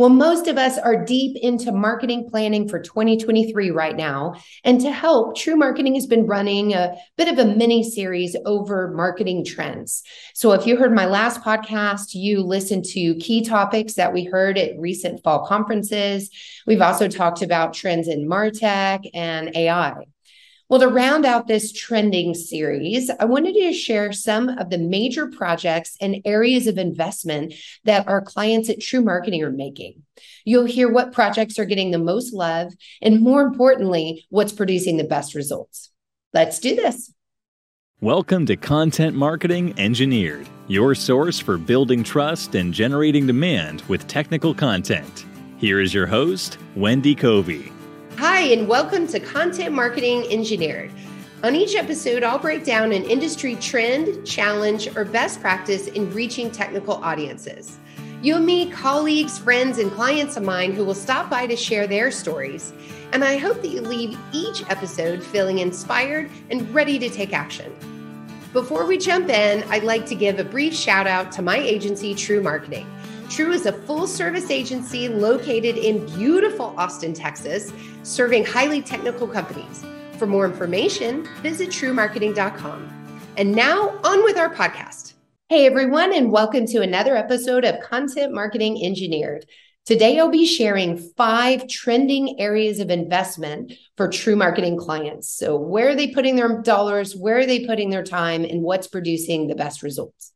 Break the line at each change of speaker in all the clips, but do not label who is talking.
Well, most of us are deep into marketing planning for 2023 right now. And to help, TREW Marketing has been running a bit of a mini series over marketing trends. So if you heard my last podcast, you listened to key topics that we heard at recent fall conferences. We've also talked about trends in MarTech and AI. Well, to round out this trending series, I wanted to share some of the major projects and areas of investment that our clients at TREW Marketing are making. You'll hear what projects are getting the most love, and more importantly, what's producing the best results. Let's do this.
Welcome to Content Marketing Engineered, your source for building trust and generating demand with technical content. Here is your host, Wendy Covey.
Hi, and welcome to Content Marketing Engineered. On each episode, I'll break down an industry trend, challenge, or best practice in reaching technical audiences. You'll meet colleagues, friends, and clients of mine who will stop by to share their stories. And I hope that you leave each episode feeling inspired and ready to take action. Before we jump in, I'd like to give a brief shout out to my agency, TREW Marketing. TREW is a full service agency located in beautiful Austin, Texas, serving highly technical companies. For more information, visit trewmarketing.com. And now, on with our podcast. Hey, everyone, and welcome to another episode of Content Marketing Engineered. Today, I'll be sharing five trending areas of investment for TREW Marketing clients. So, where are they putting their dollars? Where are they putting their time? And what's producing the best results?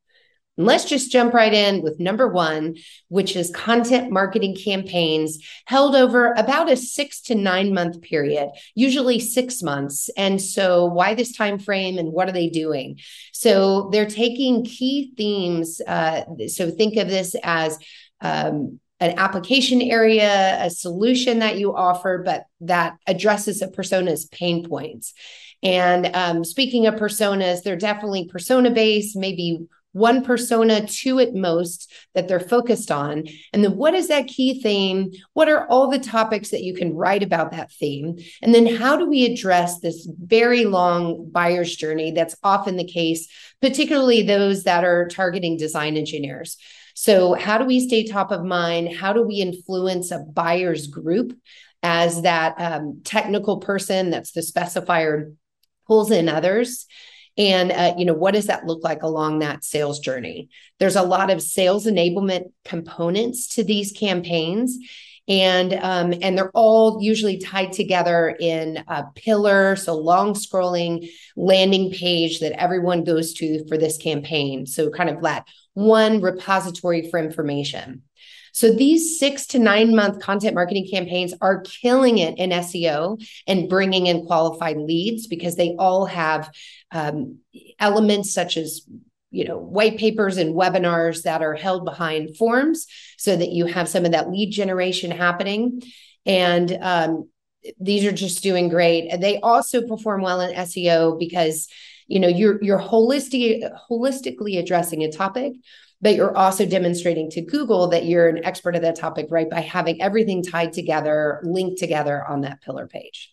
Let's just jump right in with number one, which is content marketing campaigns held over about a six to nine month period, usually six months. And so, why this time frame and what are they doing? So, they're taking key themes. Uh, so, think of this as um, an application area, a solution that you offer, but that addresses a persona's pain points. And um, speaking of personas, they're definitely persona based, maybe one persona, two at most that they're focused on. And then what is that key theme? What are all the topics that you can write about that theme? And then how do we address this very long buyer's journey that's often the case, particularly those that are targeting design engineers? So, how do we stay top of mind? How do we influence a buyer's group as that um, technical person that's the specifier pulls in others? And uh, you know what does that look like along that sales journey? There's a lot of sales enablement components to these campaigns. And um, and they're all usually tied together in a pillar so long scrolling landing page that everyone goes to for this campaign. So kind of that one repository for information so these six to nine month content marketing campaigns are killing it in SEO and bringing in qualified leads because they all have um, elements such as you know white papers and webinars that are held behind forms so that you have some of that lead generation happening. And um, these are just doing great. And they also perform well in seo because you know you're you're holistic, holistically addressing a topic but you're also demonstrating to Google that you're an expert at that topic, right? By having everything tied together, linked together on that pillar page.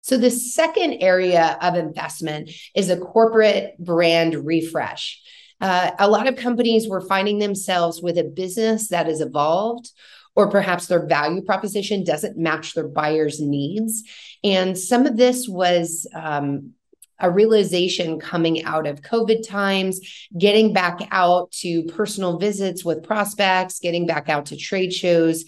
So, the second area of investment is a corporate brand refresh. Uh, a lot of companies were finding themselves with a business that is evolved or perhaps their value proposition doesn't match their buyers' needs. And some of this was um, a realization coming out of COVID times, getting back out to personal visits with prospects, getting back out to trade shows.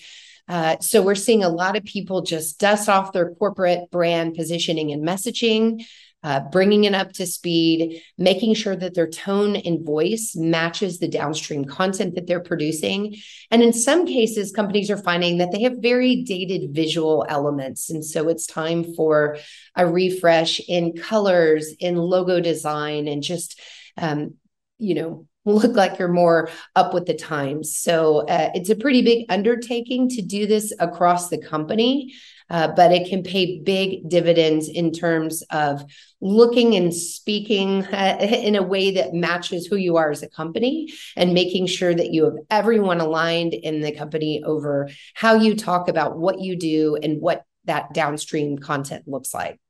Uh, so we're seeing a lot of people just dust off their corporate brand positioning and messaging, uh, bringing it up to speed, making sure that their tone and voice matches the downstream content that they're producing. And in some cases, companies are finding that they have very dated visual elements. And so it's time for a refresh in colors, in logo design, and just, um, you know, look like you're more up with the times. So uh, it's a pretty big undertaking to do this across the company uh, but it can pay big dividends in terms of looking and speaking uh, in a way that matches who you are as a company and making sure that you have everyone aligned in the company over how you talk about what you do and what that downstream content looks like.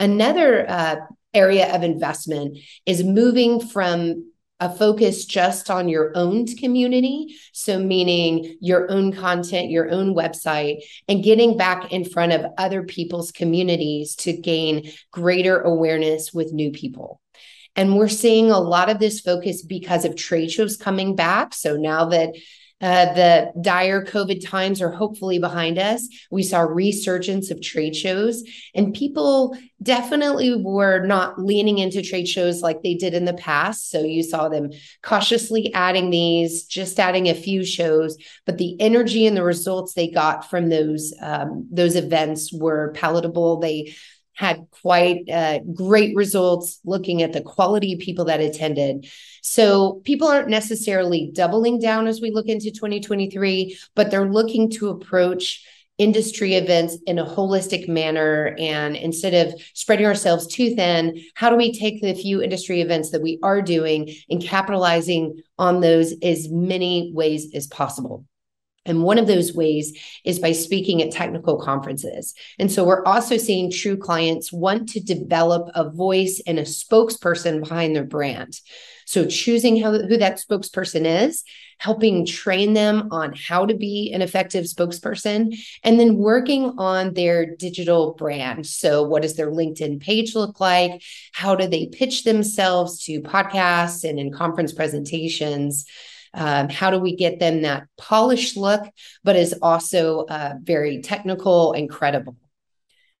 Another uh, area of investment is moving from a focus just on your own community. So, meaning your own content, your own website, and getting back in front of other people's communities to gain greater awareness with new people. And we're seeing a lot of this focus because of trade shows coming back. So now that uh, the dire COVID times are hopefully behind us. We saw resurgence of trade shows, and people definitely were not leaning into trade shows like they did in the past. So you saw them cautiously adding these, just adding a few shows, but the energy and the results they got from those um, those events were palatable. They had quite uh, great results looking at the quality of people that attended. So people aren't necessarily doubling down as we look into 2023, but they're looking to approach industry events in a holistic manner. And instead of spreading ourselves too thin, how do we take the few industry events that we are doing and capitalizing on those as many ways as possible? And one of those ways is by speaking at technical conferences. And so we're also seeing TREW clients want to develop a voice and a spokesperson behind their brand. So choosing how, who that spokesperson is, helping train them on how to be an effective spokesperson, and then working on their digital brand. So what does their LinkedIn page look like? How do they pitch themselves to podcasts and in conference presentations? Um, how do we get them that polished look, but is also uh, very technical and credible?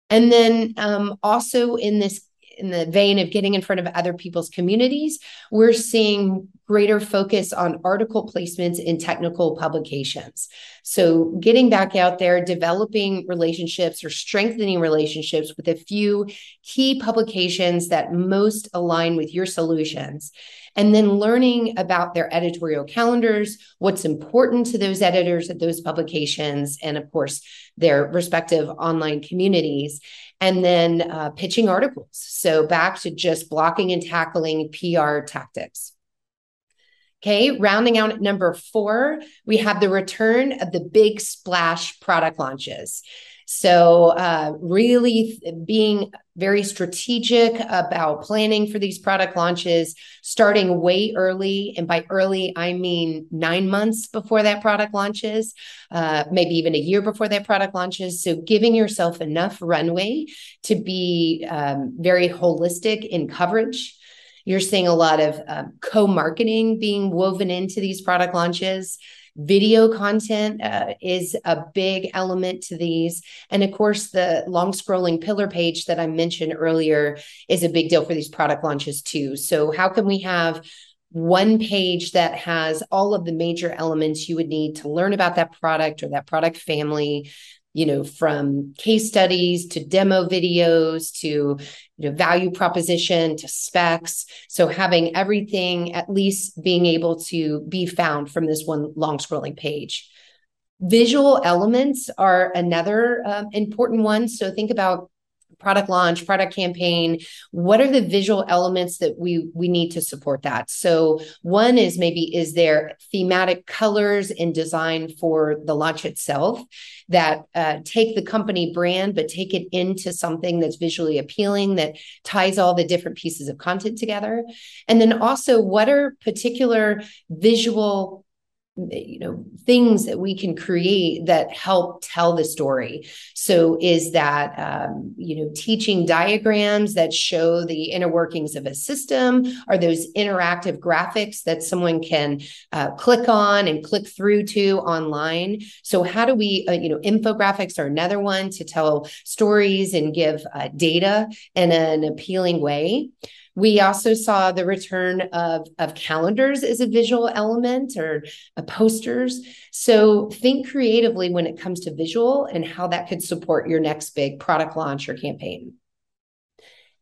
And then um, also in this in the vein of getting in front of other people's communities, we're seeing greater focus on article placements in technical publications. So, getting back out there, developing relationships or strengthening relationships with a few key publications that most align with your solutions and then learning about their editorial calendars, what's important to those editors at those publications, and of course, their respective online communities, and then uh, pitching articles. So, back to just blocking and tackling PR tactics. Okay, rounding out at number four, we have the return of the big splash product launches. So, uh, really being very strategic about planning for these product launches, starting way early. And by early, I mean nine months before that product launches, uh, maybe even a year before that product launches. So, giving yourself enough runway to be um, very holistic in coverage. You're seeing a lot of um, co marketing being woven into these product launches. Video content uh, is a big element to these. And of course, the long scrolling pillar page that I mentioned earlier is a big deal for these product launches too. So, how can we have one page that has all of the major elements you would need to learn about that product or that product family you know from case studies to demo videos to you know value proposition to specs. So having everything at least being able to be found from this one long scrolling page. Visual elements are another um, important one. So think about product launch, product campaign, what are the visual elements that we we need to support that? So one is maybe is there thematic colors and design for the launch itself that uh, take the company brand but take it into something that's visually appealing that ties all the different pieces of content together. And then also what are particular visual you know things that we can create that help tell the story. So is that um, you know teaching diagrams that show the inner workings of a system? Are those interactive graphics that someone can uh, click on and click through to online? So how do we uh, you know infographics are another one to tell stories and give uh, data in an appealing way we also saw the return of, of calendars as a visual element or uh, posters. So think creatively when it comes to visual and how that could support your next big product launch or campaign.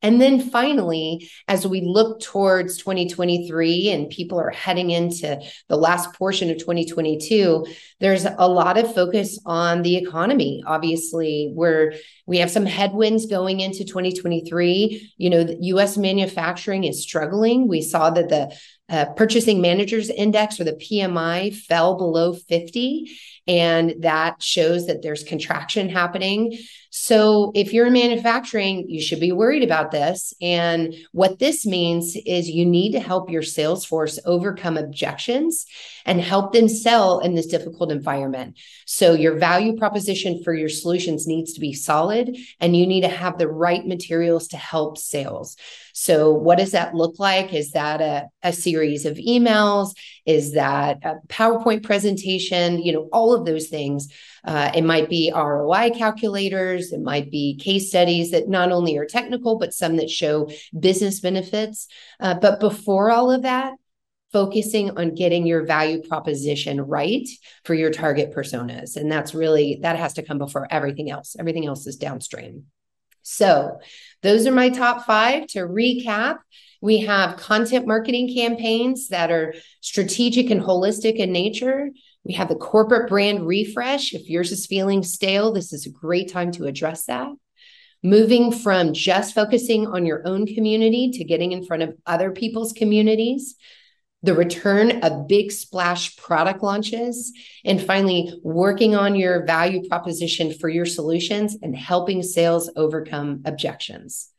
And then finally, as we look towards 2023 and people are heading into the last portion of 2022, there's a lot of focus on the economy. Obviously, we're we have some headwinds going into 2023. You know, US manufacturing is struggling. We saw that the uh, purchasing managers index or the PMI fell below 50 and that shows that there's contraction happening. So, if you're in manufacturing, you should be worried about this. And what this means is you need to help your sales force overcome objections and help them sell in this difficult environment. So, your value proposition for your solutions needs to be solid, and you need to have the right materials to help sales. So, what does that look like? Is that a, a series of emails? Is that a PowerPoint presentation? You know, all of those things. Uh, it might be ROI calculators. It might be case studies that not only are technical, but some that show business benefits. Uh, but before all of that, focusing on getting your value proposition right for your target personas. And that's really, that has to come before everything else. Everything else is downstream. So, those are my top five. To recap, we have content marketing campaigns that are strategic and holistic in nature. We have the corporate brand refresh. If yours is feeling stale, this is a great time to address that. Moving from just focusing on your own community to getting in front of other people's communities. The return of big splash product launches. And finally, working on your value proposition for your solutions and helping sales overcome objections.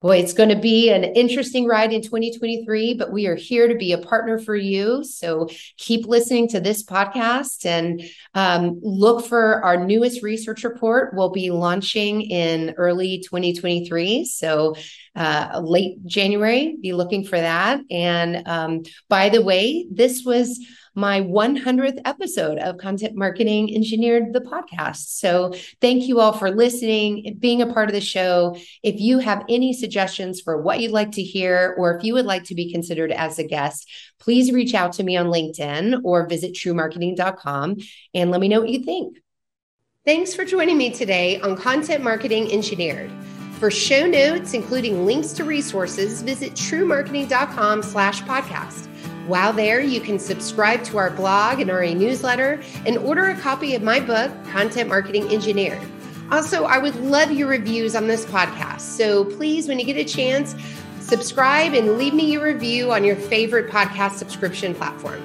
Boy, it's going to be an interesting ride in 2023, but we are here to be a partner for you. So keep listening to this podcast and um, look for our newest research report. We'll be launching in early 2023. So uh, late January, be looking for that. And um, by the way, this was my 100th episode of Content Marketing Engineered, the podcast. So thank you all for listening, being a part of the show. If you have any suggestions for what you'd like to hear, or if you would like to be considered as a guest, please reach out to me on LinkedIn or visit trewmarketing.com and let me know what you think. Thanks for joining me today on Content Marketing Engineered. For show notes, including links to resources, visit trewmarketing.com slash podcast. While there, you can subscribe to our blog and RA newsletter and order a copy of my book, Content Marketing Engineer. Also, I would love your reviews on this podcast. So please, when you get a chance, subscribe and leave me your review on your favorite podcast subscription platform.